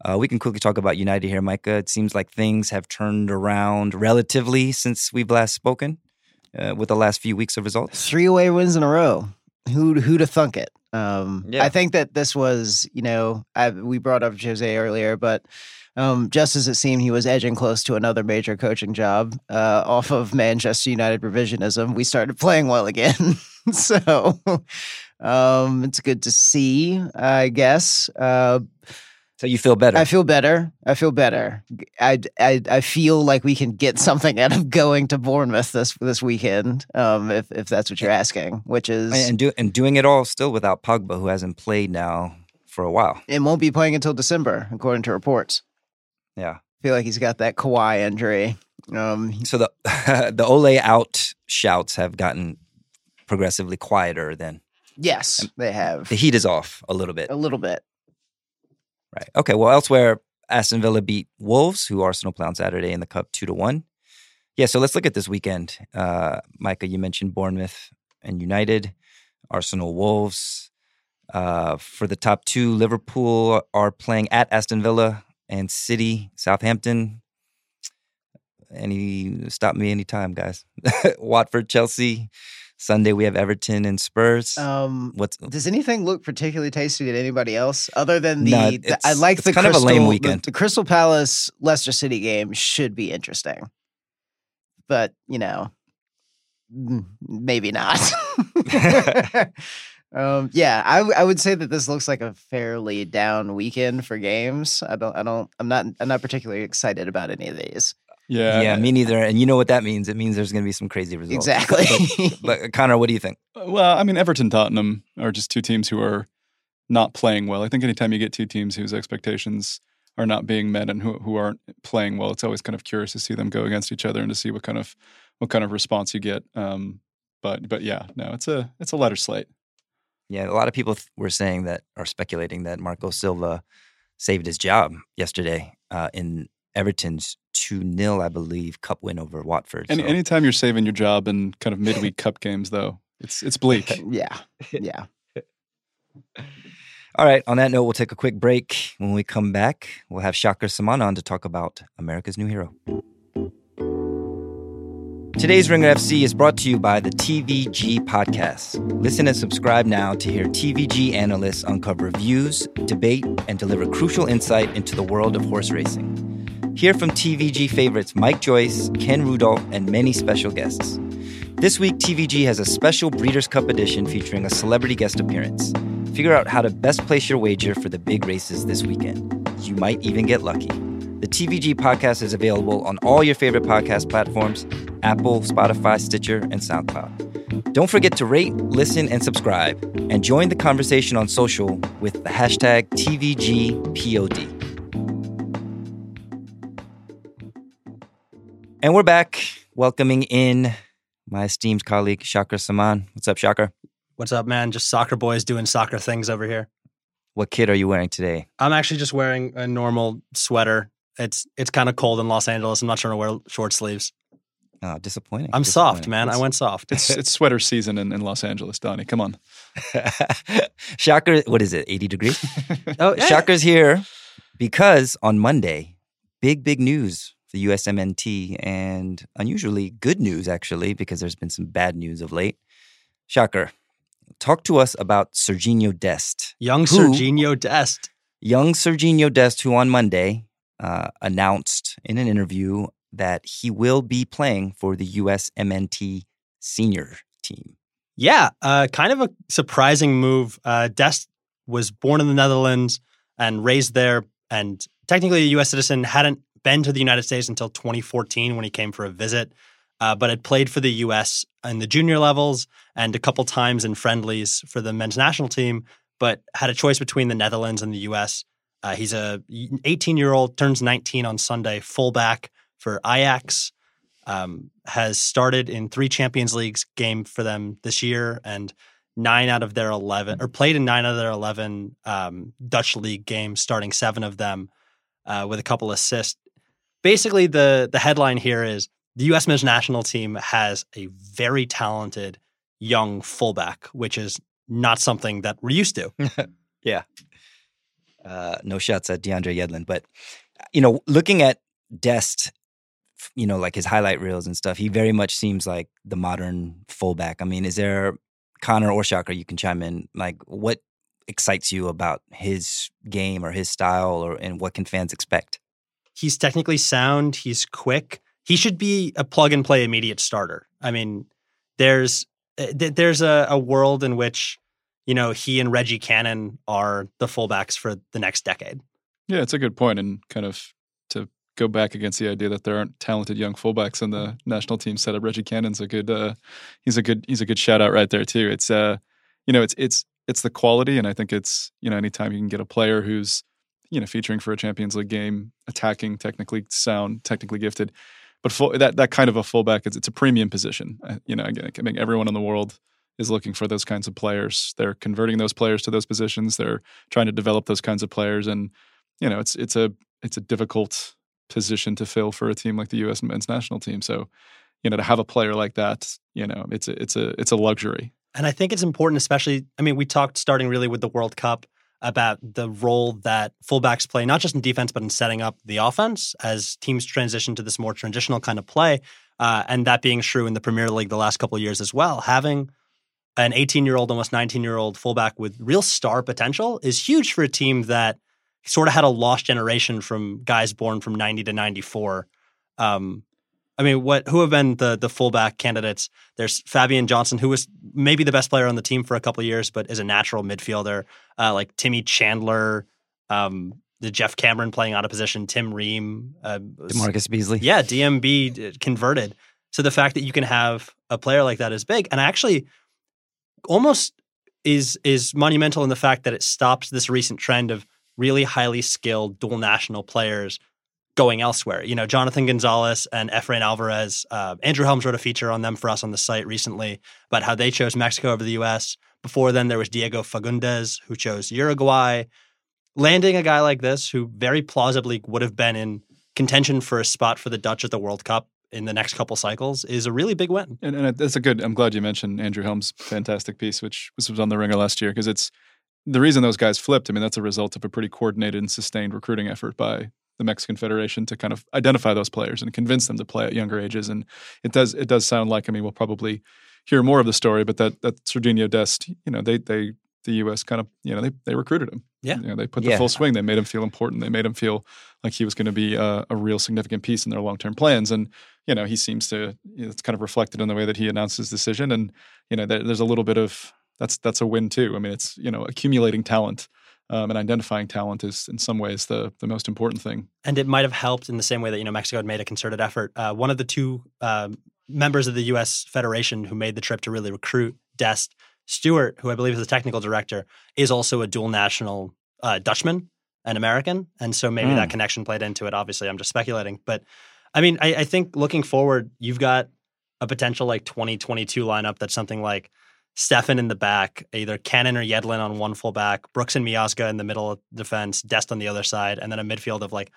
Uh, we can quickly talk about United here, Micah. It seems like things have turned around relatively since we've last spoken, uh, with the last few weeks of results. Three away wins in a row. Who who to thunk it? Um, Yeah. I think that this was, you know, I, we brought up Jose earlier, but um, just as it seemed he was edging close to another major coaching job uh, off of Manchester United revisionism, we started playing well again. so um, it's good to see, I guess. Uh, So you feel better. I feel better. I feel better. I, I I feel like we can get something out of going to Bournemouth this this weekend, um, if if that's what you're asking. Which is and, do, and doing it all still without Pogba, who hasn't played now for a while. it won't be playing until December, according to reports. Yeah. I feel like he's got that Kawhi injury. Um, So the the Ole out shouts have gotten progressively quieter. Then yes, they have the heat is off a little bit. a little bit. Right. Okay. Well, elsewhere, Aston Villa beat Wolves, who Arsenal play on Saturday in the Cup, two to one. Yeah. So let's look at this weekend. Uh, Micah, you mentioned Bournemouth and United, Arsenal, Wolves. Uh, for the top two, Liverpool are playing at Aston Villa and City, Southampton. Any stop me anytime, guys. Watford, Chelsea. Sunday we have Everton and Spurs. Um, What's does anything look particularly tasty to anybody else other than the? No, the- I like the kind of a Crystal, lame weekend. The, Crystal Palace Leicester City game should be interesting, but you know, mm, maybe not. um, yeah, I would say that this looks like a fairly down weekend for games. I don't I don't I'm not I'm not particularly excited about any of these. Yeah, yeah, me neither. And you know what that means? It means there's going to be some crazy results. Exactly. But, but Connor, what do you think? Uh, Well, I mean, Everton, Tottenham are just two teams who are not playing well. I think anytime you get two teams whose expectations are not being met and who who aren't playing well, it's always kind of curious to see them go against each other and to see what kind of what kind of response you get. Um, but but yeah, no, it's a it's a lighter slate. Yeah, a lot of people th- were saying that, are speculating that Marco Silva saved his job yesterday uh, in Everton's 2 0, I believe, cup win over Watford. Any, So- anytime you're saving your job in kind of midweek cup games, though, it's it's bleak. yeah, yeah. All right, on that note, we'll take a quick break. When we come back, we'll have Shaker Samman on to talk about America's New Hero. Today's Ringer FC is brought to you by the TVG Podcast. Listen and subscribe now to hear TVG analysts uncover views, debate, and deliver crucial insight into the world of horse racing. Hear from TVG favorites Mike Joyce, Ken Rudulph, and many special guests. This week, TVG has a special Breeders' Cup edition featuring a celebrity guest appearance. Figure out how to best place your wager for the big races this weekend. You might even get lucky. The TVG podcast is available on all your favorite podcast platforms Apple, Spotify, Stitcher, and SoundCloud. Don't forget to rate, listen, and subscribe, and join the conversation on social with the hashtag TVGPOD. And we're back, welcoming in my esteemed colleague, Shaker Samman. What's up, Shaker? What's up, man? Just soccer boys doing soccer things over here. What kit are you wearing today? I'm actually just wearing a normal sweater. It's it's kind of cold in Los Angeles. I'm not trying to wear short sleeves. Oh, disappointing. I'm soft, Disappointing. man. I went soft. It's it's sweater season in, in Los Angeles, Donnie. Come on. Shaker, what is it, 80 degrees? oh, yeah. Shaker's here because on Monday, big, big news for the USMNT and unusually good news, actually, because there's been some bad news of late. Shaker, talk to us about Serginho Dest. Young Who- Serginho Dest. Young Serginho Dest, who on Monday uh, announced in an interview that he will be playing for the USMNT senior team. Yeah, uh, kind of a surprising move. Uh, Dest was born in the Netherlands and raised there, and technically a U.S. citizen. Hadn't been to the United States until 2014 when he came for a visit. uh, but had played for the U.S. in the junior levels and a couple times in friendlies for the men's national team, but had a choice between the Netherlands and the U.S. Uh, he's a 18 year old, turns 19 on Sunday, fullback for Ajax. Um, has started in three Champions Leagues game for them this year, and nine out of their 11, or played in nine out of their 11 um, Dutch league games, starting seven of them uh, with a couple assists. Basically, the the headline here is the U.S. men's national team has a very talented young fullback, which is not something that we're used to. yeah. Uh, no shots at DeAndre Yedlin, but you know, looking at Dest, you know, like his highlight reels and stuff, he very much seems like the modern fullback. I mean, is there Connor or Shaker? You can chime in. Like, what excites you about his game or his style, or and what can fans expect? He's technically sound. He's quick. He should be a plug and play immediate starter. I mean, there's eh, there's a, a world in which you know, he and Reggie Cannon are the fullbacks for the next decade. Yeah, it's a good point, and kind of to go back against the idea that there aren't talented young fullbacks in the national team setup. Reggie Cannon's a good, uh, he's a good, he's a good shout out right there too. It's, uh, you know, it's it's it's the quality, and I think it's you know, anytime you can get a player who's you know featuring for a Champions League game, attacking, technically sound, technically gifted, but full, that that kind of a fullback, it's it's a premium position. Uh, you know, again, I mean, everyone in the world is looking for those kinds of players. They're converting those players to those positions. They're trying to develop those kinds of players, and you know, it's it's a it's a difficult position to fill for a team like the U.S. men's national team. So, you know, to have a player like that, you know, it's a it's a it's a luxury. And I think it's important, especially. I mean, we talked starting really with the World Cup about the role that fullbacks play, not just in defense, but in setting up the offense as teams transition to this more transitional kind of play. Uh, and that being true in the Premier League the last couple of years as well. Having an 18 year old, almost 19 year old fullback with real star potential is huge for a team that sort of had a lost generation from guys born from 90 to 94. Um, I mean, what who have been the the fullback candidates? There's Fabian Johnson, who was maybe the best player on the team for a couple years, but is a natural midfielder. Uh, like Timmy Chandler, um, the Geoff Cameron playing out of position, Tim Ream, uh, Beasley. Yeah, DMB converted. So the fact that you can have a player like that is big. And I actually almost is is monumental in the fact that it stops this recent trend of really highly skilled dual national players going elsewhere. You know, Jonathan Gonzalez and Efrain Alvarez. Uh, Andrew Helms wrote a feature on them for us on the site recently about how they chose Mexico over the U.S. Before then, there was Diego Fagundez who chose Uruguay. Landing a guy like this, who very plausibly would have been in contention for a spot for the Dutch at the World Cup, in the next couple cycles is a really big win. And, and that's a good. I'm glad you mentioned Andrew Helms' fantastic piece, which was on the Ringer last year, because it's the reason those guys flipped. I mean, that's a result of a pretty coordinated and sustained recruiting effort by the Mexican Federation to kind of identify those players and convince them to play at younger ages. And it does it does sound like I mean we'll probably hear more of the story, but that that Serginho Dest, you know, they they the U.S. kind of you know they they recruited him. Yeah, you know, they put the yeah. full swing. They made him feel important. They made him feel like he was going to be a, a, real significant piece in their long term plans. And you know, he seems to you know, it's kind of reflected in the way that he announced his decision. And you know, there, there's a little bit of that's that's a win too. I mean, it's you know accumulating talent. Um, and identifying talent is in some ways the the most important thing. And it might have helped in the same way that you know Mexico had made a concerted effort. Uh, one of the two uh, members of the U.S. Federation who made the trip to really recruit Dest Stewart, who I believe is the technical director, is also a dual national uh, Dutchman and American, and so maybe mm. that hmm. connection played into it. Obviously, I'm just speculating, but I mean, I, I think looking forward, you've got a potential like 2022 lineup that's something like Steffen in the back, either Cannon or Yedlin on one full back, Brooks and Miazga in the middle of defense, Dest on the other side, and then a midfield of like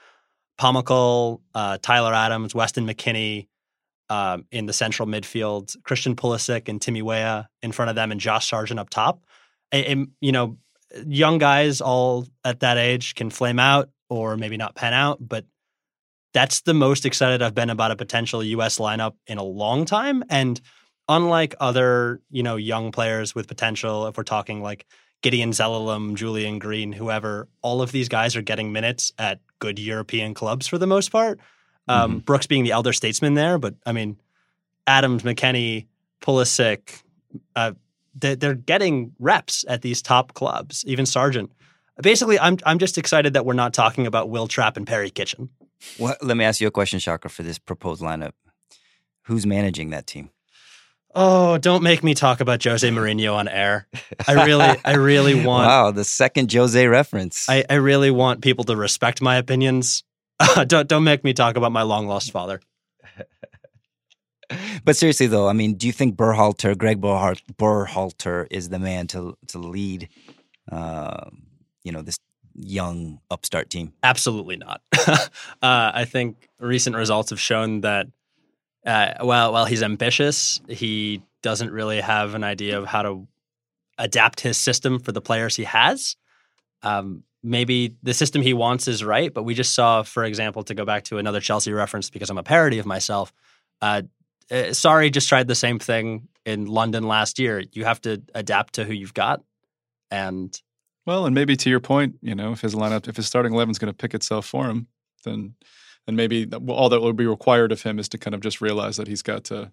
Pomykal, uh, Tyler Adams, Weston McKennie um, in the central midfield, Christian Pulisic and Timmy Weah in front of them, and Josh Sargent up top. And, and, you know, young guys all at that age can flame out or maybe not pan out, but that's the most excited I've been about a potential US lineup in a long time. And unlike other, you know, young players with potential, if we're talking like Gideon Zelalem, Julian Green, whoever, all of these guys are getting minutes at good European clubs for the most part. Um, mm-hmm. Brooks being the elder statesman there, but I mean, Adams, McKennie, Pulisic, uh, they, they're getting reps at these top clubs. Even Sargent. Basically, I'm I'm just excited that we're not talking about Will Trapp and Perry Kitchen. Well, let me ask you a question, Shaker, for this proposed lineup. Who's managing that team? Oh, don't make me talk about Jose Mourinho on air. I really, I really want. Wow, the second Jose reference. I, I really want people to respect my opinions. don't don't make me talk about my long lost father. but seriously though, I mean, do you think Berhalter, Greg Berhalter is the man to to lead uh, you know, this young upstart team? Absolutely not. uh, I think recent results have shown that uh, well, while he's ambitious, he doesn't really have an idea of how to adapt his system for the players he has. Um, maybe the system he wants is right, but we just saw, for example, to go back to another Chelsea reference because I'm a parody of myself. Uh, uh, Sarri just tried the same thing in London last year. You have to adapt to who you've got, and well, and maybe to your point, you know, if his lineup, if his starting eleven is going to pick itself for him, then and maybe all that will be required of him is to kind of just realize that he's got to,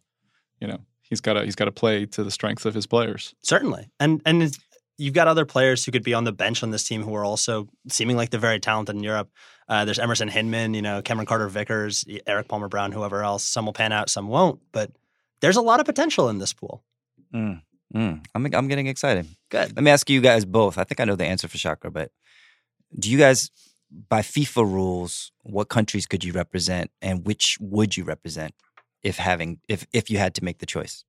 you know, he's got to he's got to play to the strength of his players. Certainly, and and you've got other players who could be on the bench on this team who are also seeming like they're very talented in Europe. Uh, there's Emerson Hyndman, you know, Cameron Carter Vickers, Eric Palmer Brown, whoever else. Some will pan out, some won't. But there's a lot of potential in this pool. Mm, mm. I'm I'm getting excited. Good. Let me ask you guys both. I think I know the answer for Shaker, but do you guys by FIFA rules, what countries could you represent and which would you represent if having if if you had to make the choice?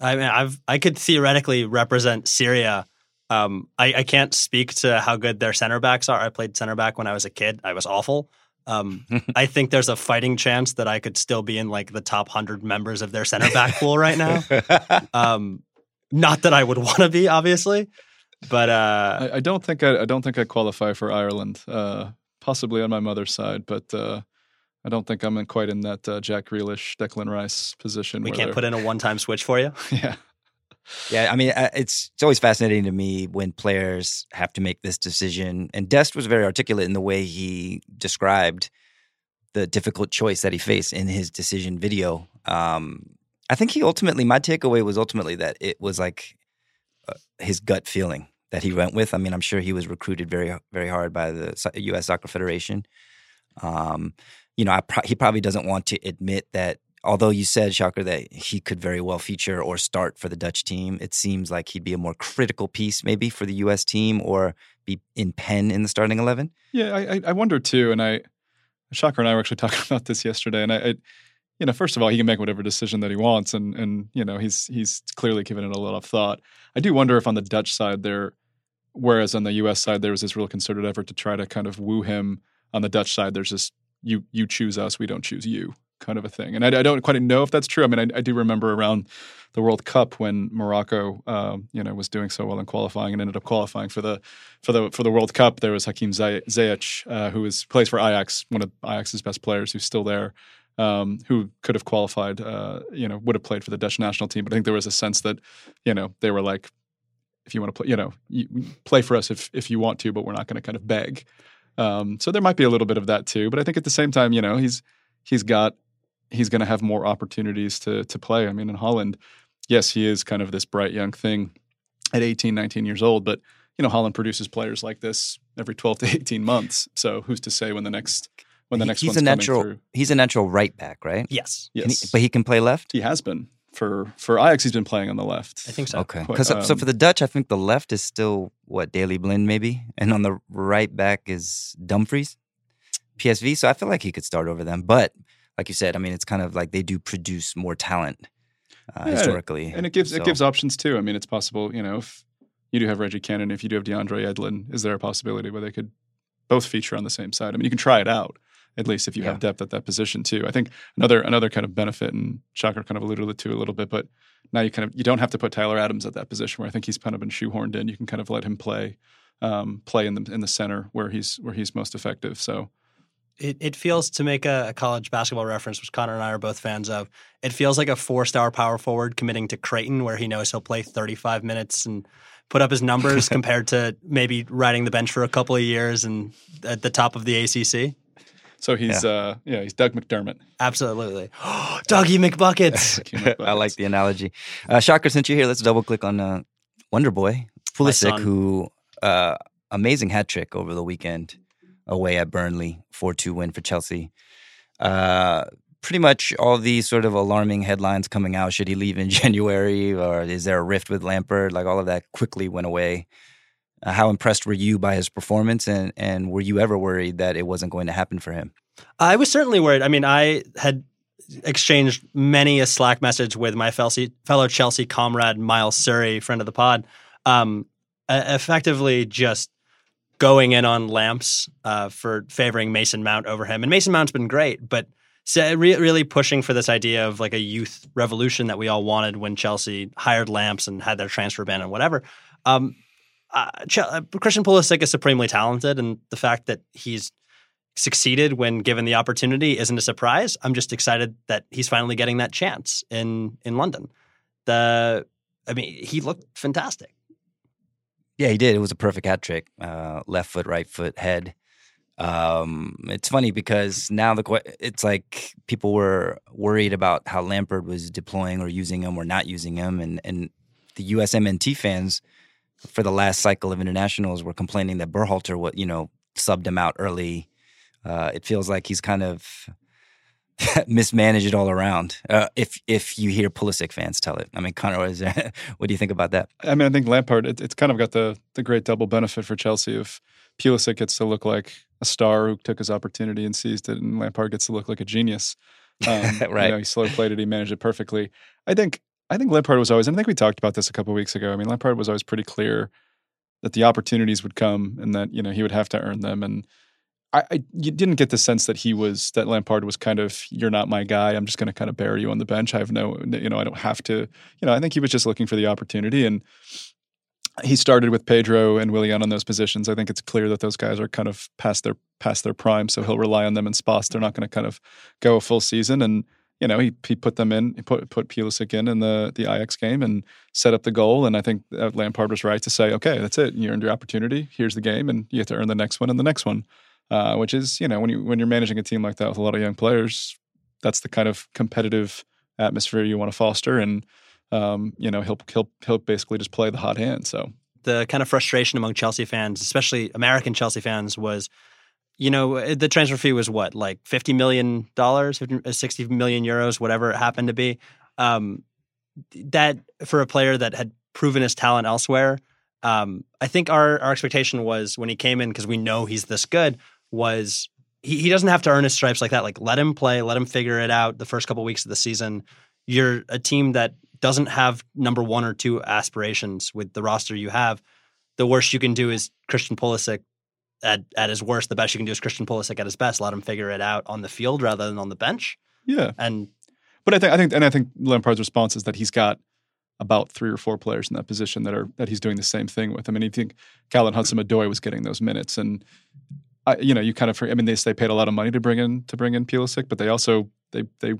I mean, I've I could theoretically represent Syria. Um, I, I can't speak to how good their center backs are. I played center back when I was a kid. I was awful. Um, I think there's a fighting chance that I could still be in like the top hundred members of their center back pool right now. Um, not that I would want to be, obviously, but uh, I, I, don't think I, I, don't think I qualify for Ireland. Uh, possibly on my mother's side, but uh, I don't think I'm in quite in that uh, Jack Grealish, Declan Rice position. We can't put in a one-time switch for you. yeah. Yeah, I mean, uh, it's it's always fascinating to me when players have to make this decision. And Dest was very articulate in the way he described the difficult choice that he faced in his decision video. Um, I think he ultimately, my takeaway was ultimately that it was like his gut feeling that he went with. I mean, I'm sure he was recruited very, very hard by the U.S. Soccer Federation. Um, you know, pro- he probably doesn't want to admit that. Although you said, Shaker, that he could very well feature or start for the Dutch team, it seems like he'd be a more critical piece maybe for the U.S. team or be in pen in the starting eleven. Yeah, I, I wonder too, and I, Shaker and I were actually talking about this yesterday, and I, I you know, first of all, he can make whatever decision that he wants, and and you know, he's he's clearly given it a lot of thought. I do wonder if on the Dutch side there, whereas on the U.S. side there was this real concerted effort to try to kind of woo him. On the Dutch side, there's this you you choose us, we don't choose you kind of a thing. And I, I don't quite know if that's true. I mean, I, I, do remember around the World Cup when Morocco, um, you know, was doing so well in qualifying and ended up qualifying for the for the for the World Cup. There was Hakim Ziyech, uh, who was plays for Ajax, one of Ajax's best players, who's still there um, who could have qualified, uh, you know, would have played for the Dutch national team. But I think there was a sense that, you know, they were like, if you want to play, you know, you play for us if if you want to, but we're not going to kind of beg. Um, so there might be a little bit of that too. But I think at the same time, you know, he's he's got he's going to have more opportunities to to play. I mean, in Holland, yes, he is kind of this bright young thing at 18, 19 years old, but you know, Holland produces players like this every 12 to 18 months. So who's to say when the next when the next he's one's a natural through. he's a natural right back, right? Yes. Yes. He, but he can play left. He has been for for Ajax. He's been playing on the left. I think so. Okay. Because um, so for the Dutch, I think the left is still what Daley Blind maybe, and on the right back is Dumfries, PSV. So I feel like he could start over them. But like you said, I mean, it's kind of like they do produce more talent uh, yeah, historically, and it gives so. it gives options too. I mean, it's possible, you know, if you do have Reggie Cannon, if you do have DeAndre Yedlin, is there a possibility where they could both feature on the same side? I mean, you can try it out at least if you yeah. have depth at that position too. I think another another kind of benefit, and Shaker kind of alluded to a little bit, but now you kind of you don't have to put Tyler Adams at that position where I think he's kind of been shoehorned in. You can kind of let him play um, play in the in the center where he's where he's most effective. So. It, it feels to make a, a, college basketball reference, which Connor and I are both fans of. It feels like a four-star power forward committing to Creighton, where he knows he'll play 35 minutes and put up his numbers compared to maybe riding the bench for a couple of years and at the top of the ACC. So he's yeah, uh, yeah he's Doug McDermott. Absolutely, Dougie McBuckets. I like the analogy. Uh, Shaker, since you're here, let's double click on uh, Wonder Boy Pulisic, who uh, amazing hat trick over the weekend away at Burnley, four two win for Chelsea. Uh, pretty much all these sort of alarming headlines coming out. Should he leave in January, or is there a rift with Lampard? Like all of that quickly went away. Uh, how impressed were you by his performance, and and were you ever worried that it wasn't going to happen for him? I was certainly worried. I mean, I had exchanged many a Slack message with my fellow Chelsea comrade Miles Surrey, friend of the pod, um, effectively just going in on Lamps uh, for favoring Mason Mount over him. And Mason Mount's been great, but really pushing for this idea of like a youth revolution that we all wanted when Chelsea hired Lamps and had their transfer ban and whatever. Um, uh, uh, Christian Pulisic is supremely talented, and the fact that he's succeeded when given the opportunity isn't a surprise. I'm just excited that he's finally getting that chance in in London. The I mean, he looked fantastic. Yeah, he did. It was a perfect hat trick. Uh, left foot, right foot, head. Um, it's funny because now the it's like people were worried about how Lampard was deploying or using him or not using him, and and the USMNT fans for the last cycle of internationals were complaining that Berhalter, what you know, subbed him out early. Uh, it feels like he's kind of mismanaged it all around. Uh, if if you hear Pulisic fans tell it, I mean, Connor, is there, what do you think about that? I mean, I think Lampard. It, it's kind of got the the great double benefit for Chelsea if Pulisic gets to look like a star who took his opportunity and seized it, and Lampard gets to look like a genius. Um, right. You know, he slow played it. He managed it perfectly. I think I think Lampard was always, and I think we talked about this a couple weeks ago. I mean, Lampard was always pretty clear that the opportunities would come and that, you know, he would have to earn them. And I, I you didn't get the sense that he was, that Lampard was kind of, you're not my guy. I'm just going to kind of bury you on the bench. I have no, you know, I don't have to, you know, I think he was just looking for the opportunity. And he started with Pedro and Willian on those positions. I think it's clear that those guys are kind of past their past their prime, so he'll rely on them in spots. They're not going to kind of go a full season, and you know, he he put them in, he put put Pulisic in in the the Ajax game and set up the goal. And I think Lampard was right to say, okay, that's it. You earned your opportunity. Here's the game, and you have to earn the next one and the next one. Uh, which is, you know, when you when you're managing a team like that with a lot of young players, that's the kind of competitive atmosphere you want to foster. And um, you know, he'll he'll he'll basically just play the hot hand. So the kind of frustration among Chelsea fans, especially American Chelsea fans, was you know, eh, the transfer fee was what, like $50 million, uh, 60 million euros, whatever it happened to be. Um, that for a player that had proven his talent elsewhere, um, I think our, our expectation was when he came in, because we know he's this good, was he, he doesn't have to earn his stripes like that. Like, let him play, let him figure it out the first couple weeks of the season. You're a team that doesn't have number one or two aspirations with the roster you have. The worst you can do is Christian Pulisic at, at his worst, the best you can do is Christian Pulisic at his best. Let him figure it out on the field rather than on the bench. Yeah, and but I think I think and I think Lampard's response is that he's got about three or four players in that position that are that he's doing the same thing with. I mean, you think Callum Hudson-Odoi was getting those minutes, and I, you know, you kind of I mean, they they paid a lot of money to bring in to bring in Pulisic, but they also they they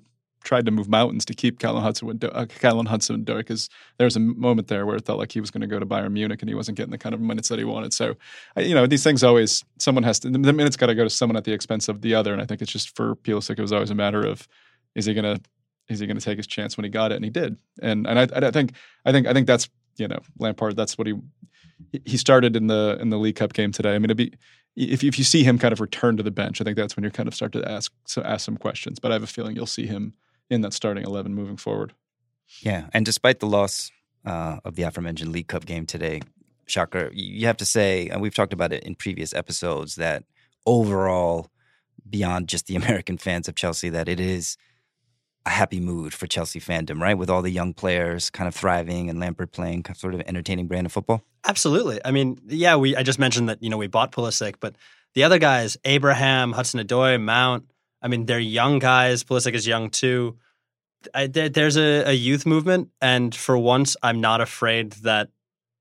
tried to move mountains to keep Callum Hudson uh, Hudson Odoi because there was a moment there where it felt like he was going to go to Bayern Munich and he wasn't getting the kind of minutes that he wanted. So, you know, these things always someone has to the minutes got to go to someone at the expense of the other. And I think it's just for Pulisic, it was always a matter of is he going to is he going to take his chance when he got it, and he did. And and I, I think I think I think that's you know Lampard. That's what he he started in the in the League Cup game today. I mean, it'd be if if you see him kind of return to the bench, I think that's when you kind of start to ask so ask some questions. But I have a feeling you'll see him in that starting 11 moving forward. Yeah. And despite the loss uh, of the aforementioned League Cup game today, Shaker, you have to say, and we've talked about it in previous episodes, that overall, beyond just the American fans of Chelsea, that it is a happy mood for Chelsea fandom, right? With all the young players kind of thriving and Lampard playing sort of entertaining brand of football. Absolutely. I mean, yeah, we I just mentioned that, you know, we bought Pulisic, but the other guys, Abraham, Hudson Odoi, Mount, I mean, they're young guys. Pulisic is young too. I, there, there's a, a, youth movement, and for once, I'm not afraid that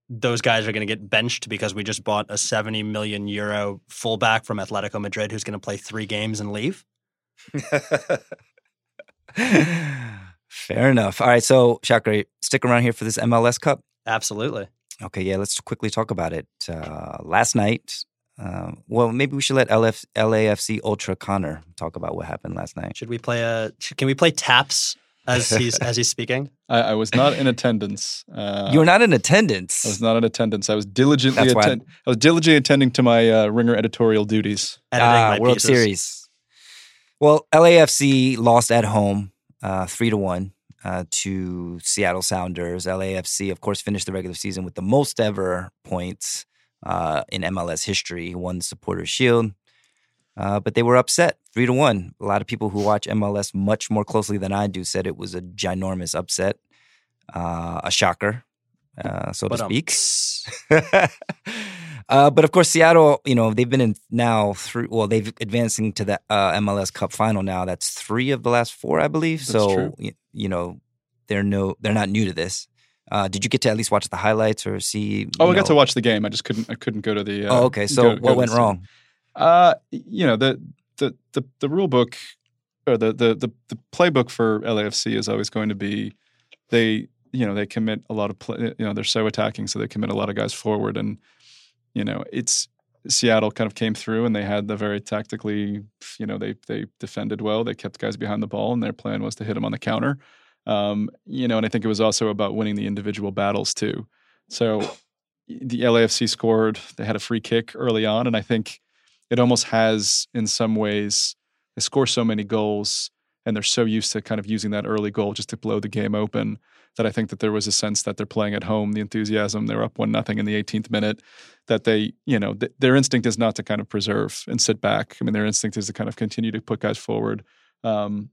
those guys are going to get benched because we just bought a 70 million euro fullback from Atletico Madrid who's going to play three games and leave. Fair enough. All right, so Shaker, stick around here for this MLS Cup. Absolutely. Okay, yeah, let's quickly talk about it. Uh, last night, uh, well, maybe we should let LF, LAFC Ultra Connor talk about what happened last night. Should we play a? Can we play taps as he's as he's speaking? I, I was not in attendance. Uh, you were not in attendance. I was not in attendance. I was diligently atten- I was diligently attending to my uh, Ringer editorial duties. Ah, World pieces. Series. Well, LAFC lost at home, uh, three to one uh, to Seattle Sounders. LAFC, of course, finished the regular season with the most ever points uh, in MLS history, won the Supporters Shield. Uh, but they were upset, three to one. A lot of people who watch MLS much more closely than I do said it was a ginormous upset, uh, a shocker, uh, so But, to um, speak. uh, but of course, Seattle, you know, they've been in now through. Well, they've advancing to the uh, MLS Cup final now. That's three of the last four, I believe. That's so you know, they're no, they're not new to this. Uh, did you get to at least watch the highlights or see? Oh, I got to watch the game. I just couldn't. I couldn't go to the. Uh, Oh, okay. So go- go what to went wrong? Uh, you know the the the the rule book or the the the, the playbook for LAFC is always going to be they you know they commit a lot of play, you know they're so attacking so they commit a lot of guys forward and you know it's Seattle kind of came through and they had the very tactically you know they they defended well they kept guys behind the ball and their plan was to hit them on the counter um, you know and I think it was also about winning the individual battles too so the LAFC scored they had a free kick early on and I think it almost has in some ways they score so many goals and they're so used to kind of using that early goal just to blow the game open that I think that there was a sense that they're playing at home, the enthusiasm, they're up one nothing in the 18th minute, that they, you know, th- their instinct is not to kind of preserve and sit back. I mean, their instinct is to kind of continue to put guys forward. Um,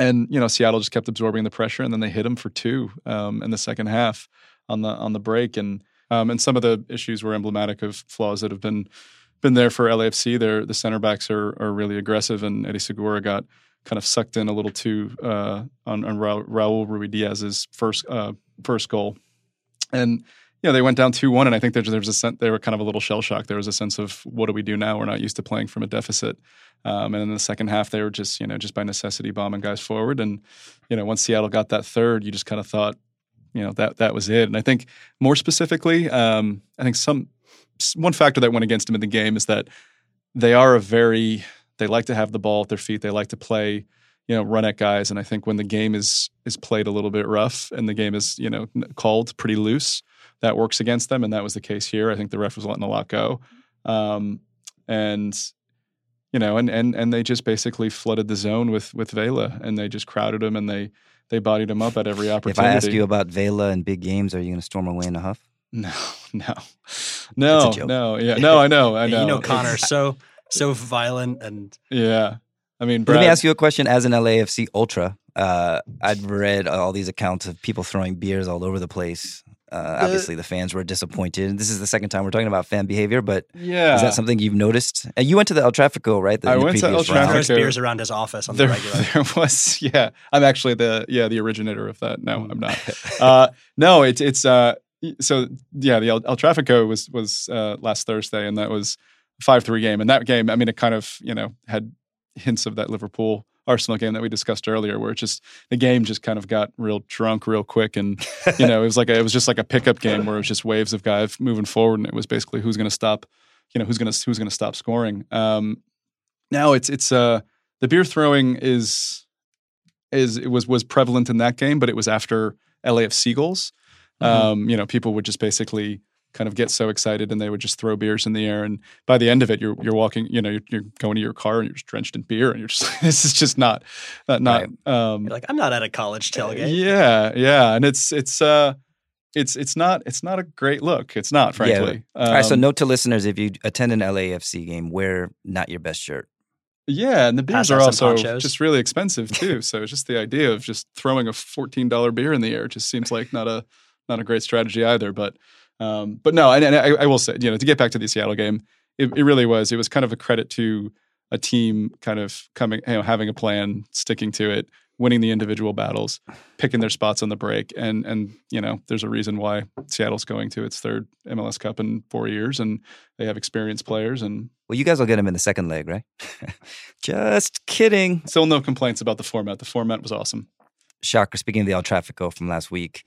and you know, Seattle just kept absorbing the pressure, and then they hit them for two um, in the second half on the on the break, and um, and some of the issues were emblematic of flaws that have been been there for LAFC. The center backs are are really aggressive, and Eddie Segura got kind of sucked in a little too uh, on, on Ra- Raul Ruidíaz's first uh, first goal, and know they went down two one, and I think there, was a sense they were kind of a little shell shocked. There was a sense of what do we do now? We're not used to playing from a deficit, um, and in the second half they were just you know just by necessity bombing guys forward, and you know once Seattle got that third, you just kind of thought you know that that was it. And I think more specifically, um, I think some one factor that went against them in the game is that they are a very they like to have the ball at their feet. They like to play, you know, run at guys. And I think when the game is is played a little bit rough and the game is you know called pretty loose, that works against them. And that was the case here. I think the ref was letting a lot go, um, and you know, and and and they just basically flooded the zone with with Vela, and they just crowded him and they they bodied him up at every opportunity. If. I ask you about Vela and big games, are you going to storm away in a huff? No, no, no, no. Yeah, no. I know. I know. You know Connor so so violent and Yeah. I mean, Brad, Let me ask you a question. As an LAFC ultra, uh, I'd read all these accounts of people throwing beers all over the place. Uh, obviously, the fans were disappointed. This is the second time we're talking about fan behavior, but Yeah. is that something you've noticed? And you went to the El Trafico, right? The, I the went to previous El round. Trafico. throws beers around his office on the regular. there was yeah i'm actually the yeah the originator of that no i'm not uh no it's it's uh so yeah the el, el trafico was was uh last thursday and that was 5-3 game and that game i mean it kind of you know had hints of that liverpool arsenal game that we discussed earlier where it just the game just kind of got real drunk real quick and you know it was like a, it was just like a pickup game where it was just waves of guys moving forward and it was basically who's going to stop you know who's going to who's going to stop scoring um now it's it's uh the beer throwing is is it was was prevalent in that game, but it was after LAFC goals. Um, you know, people would just basically kind of get so excited and they would just throw beers in the air. And by the end of it, you're you're walking, you know, you're, you're going to your car and you're just drenched in beer, and you're just this is just not not not. Um, You're like, I'm not at a college tailgate. yeah, yeah, and it's it's uh it's it's not it's not a great look. It's not, frankly. All right, so Um, note to listeners: if you attend an LAFC game, wear not your best shirt. Yeah, and the beers are also just really expensive too. so just the idea of just throwing a fourteen dollar beer in the air just seems like not a not a great strategy either. But um, but no, and, and I, I will say, you know, to get back to the Seattle game, it, it really was. It was kind of a credit to a team kind of coming, you know, having a plan, sticking to it, winning the individual battles, picking their spots on the break, and and you know, there's a reason why Seattle's going to its third MLS Cup in four years, and they have experienced players and. Well, you guys will get them in the second leg, right? Just kidding. Still no complaints about the format. The format was awesome. Shaker. Speaking of the El Trafico from last week,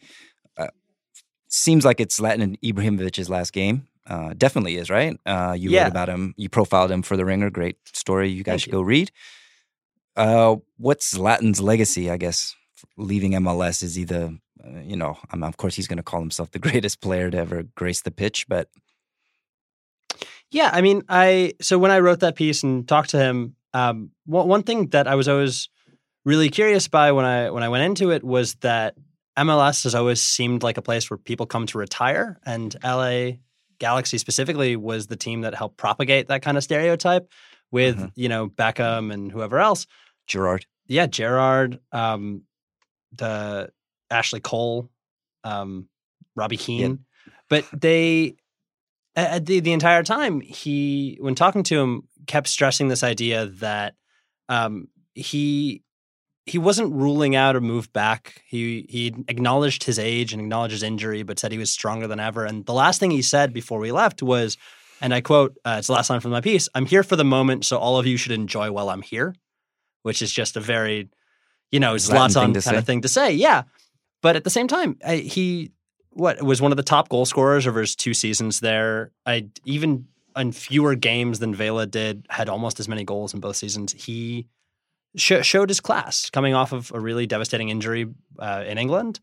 seems like it's Zlatan Ibrahimovic's last game. Uh, definitely is, right? Uh, you Yeah. wrote about him. You profiled him for the Ringer. Great story. You guys Thank should you. go read. Uh, what's Zlatan's legacy? I guess leaving MLS is either, uh, you know, I mean, of course he's going to call himself the greatest player to ever grace the pitch, but Yeah, I mean, I so when I wrote that piece and talked to him, Um, one, one thing that I was always really curious by when I when I went into it was that MLS has always seemed like a place where people come to retire, and LA Galaxy specifically was the team that helped propagate that kind of stereotype with Mhm. you know Beckham and whoever else. Gerrard. Yeah, Gerrard, um, the Ashley Cole, um, Robbie Keane, but they uh, the the entire time he when talking to him kept stressing this idea that um, he he wasn't ruling out a move back. He he acknowledged his age and acknowledged his injury, but said he was stronger than ever. And the last thing he said before we left was, and I quote, uh, "It's the last line from my piece. I'm here for the moment, so all of you should enjoy while I'm here," which is just a very, you know, Zlatan kind to of say. thing to say. Yeah, but at the same time, I, he what was one of the top goal scorers over his two seasons there. I even in fewer games than Vela did, had almost as many goals in both seasons. He sh- showed his class coming off of a really devastating injury uh, in England.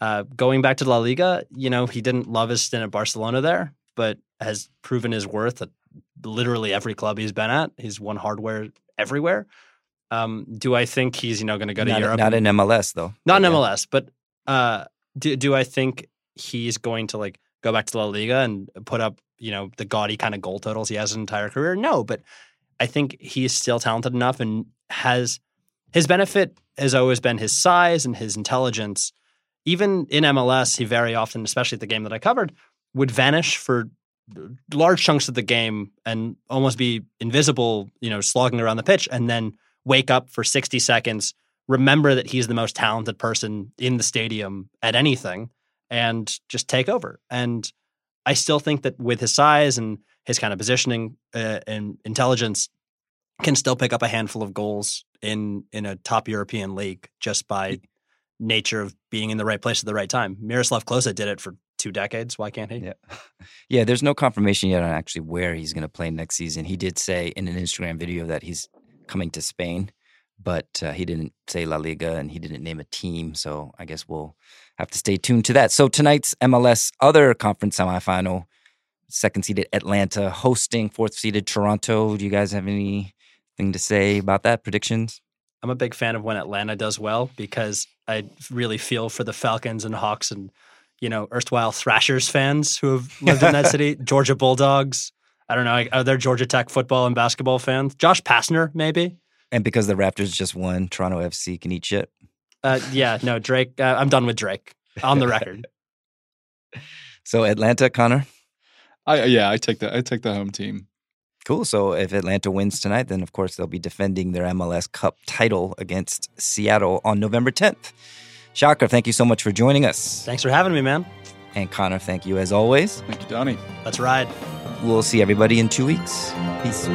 Uh, going back to La Liga, you know, he didn't love his stint at Barcelona there, but has proven his worth at literally every club he's been at. He's won hardware everywhere. Um, do I think he's you know going to go to not, Europe? not in MLS though. not in Yeah. MLS, but uh, do do I think he's going to like go back to La Liga and put up you know the gaudy kind of goal totals he has his entire career? No, but I think he's still talented enough and has his benefit has always been his size and his intelligence. Even in MLS, he very often, especially at the game that I covered, would vanish for large chunks of the game and almost be invisible, you know, slogging around the pitch, and then wake up for 60 seconds, remember that he's the most talented person in the stadium at anything, and just take over. And I still think that with his size and his kind of positioning uh, and intelligence, can still pick up a handful of goals in in a top European league just by nature of being in the right place at the right time. Miroslav Klose did it for two decades. Why can't he? Yeah. Yeah, there's no confirmation yet on actually where he's going to play next season. He did say in an Instagram video that he's coming to Spain, but uh, he didn't say La Liga and he didn't name a team. So I guess we'll have to stay tuned to that. So tonight's MLS other conference semifinal, second seeded Atlanta hosting fourth seeded Toronto. Do you guys have anything to say about that? Predictions? I'm a big fan of when Atlanta does well because I really feel for the Falcons and Hawks and you know erstwhile Thrashers fans who have lived in that city, Georgia Bulldogs. I don't know. Are there Georgia Tech football and basketball fans? Josh Pastner, maybe. And because the Raptors just won, Toronto FC can eat shit. Uh, yeah, no, Drake. Uh, I'm done with Drake on the record. So Atlanta, Connor. I yeah, I take the I take the home team. Cool. So if Atlanta wins tonight, then of course they'll be defending their MLS Cup title against Seattle on November 10th. Shaker, thank you so much for joining us. Thanks for having me, man. And Connor, thank you as always. Thank you, Donnie. Let's ride. We'll see everybody in two weeks. Peace.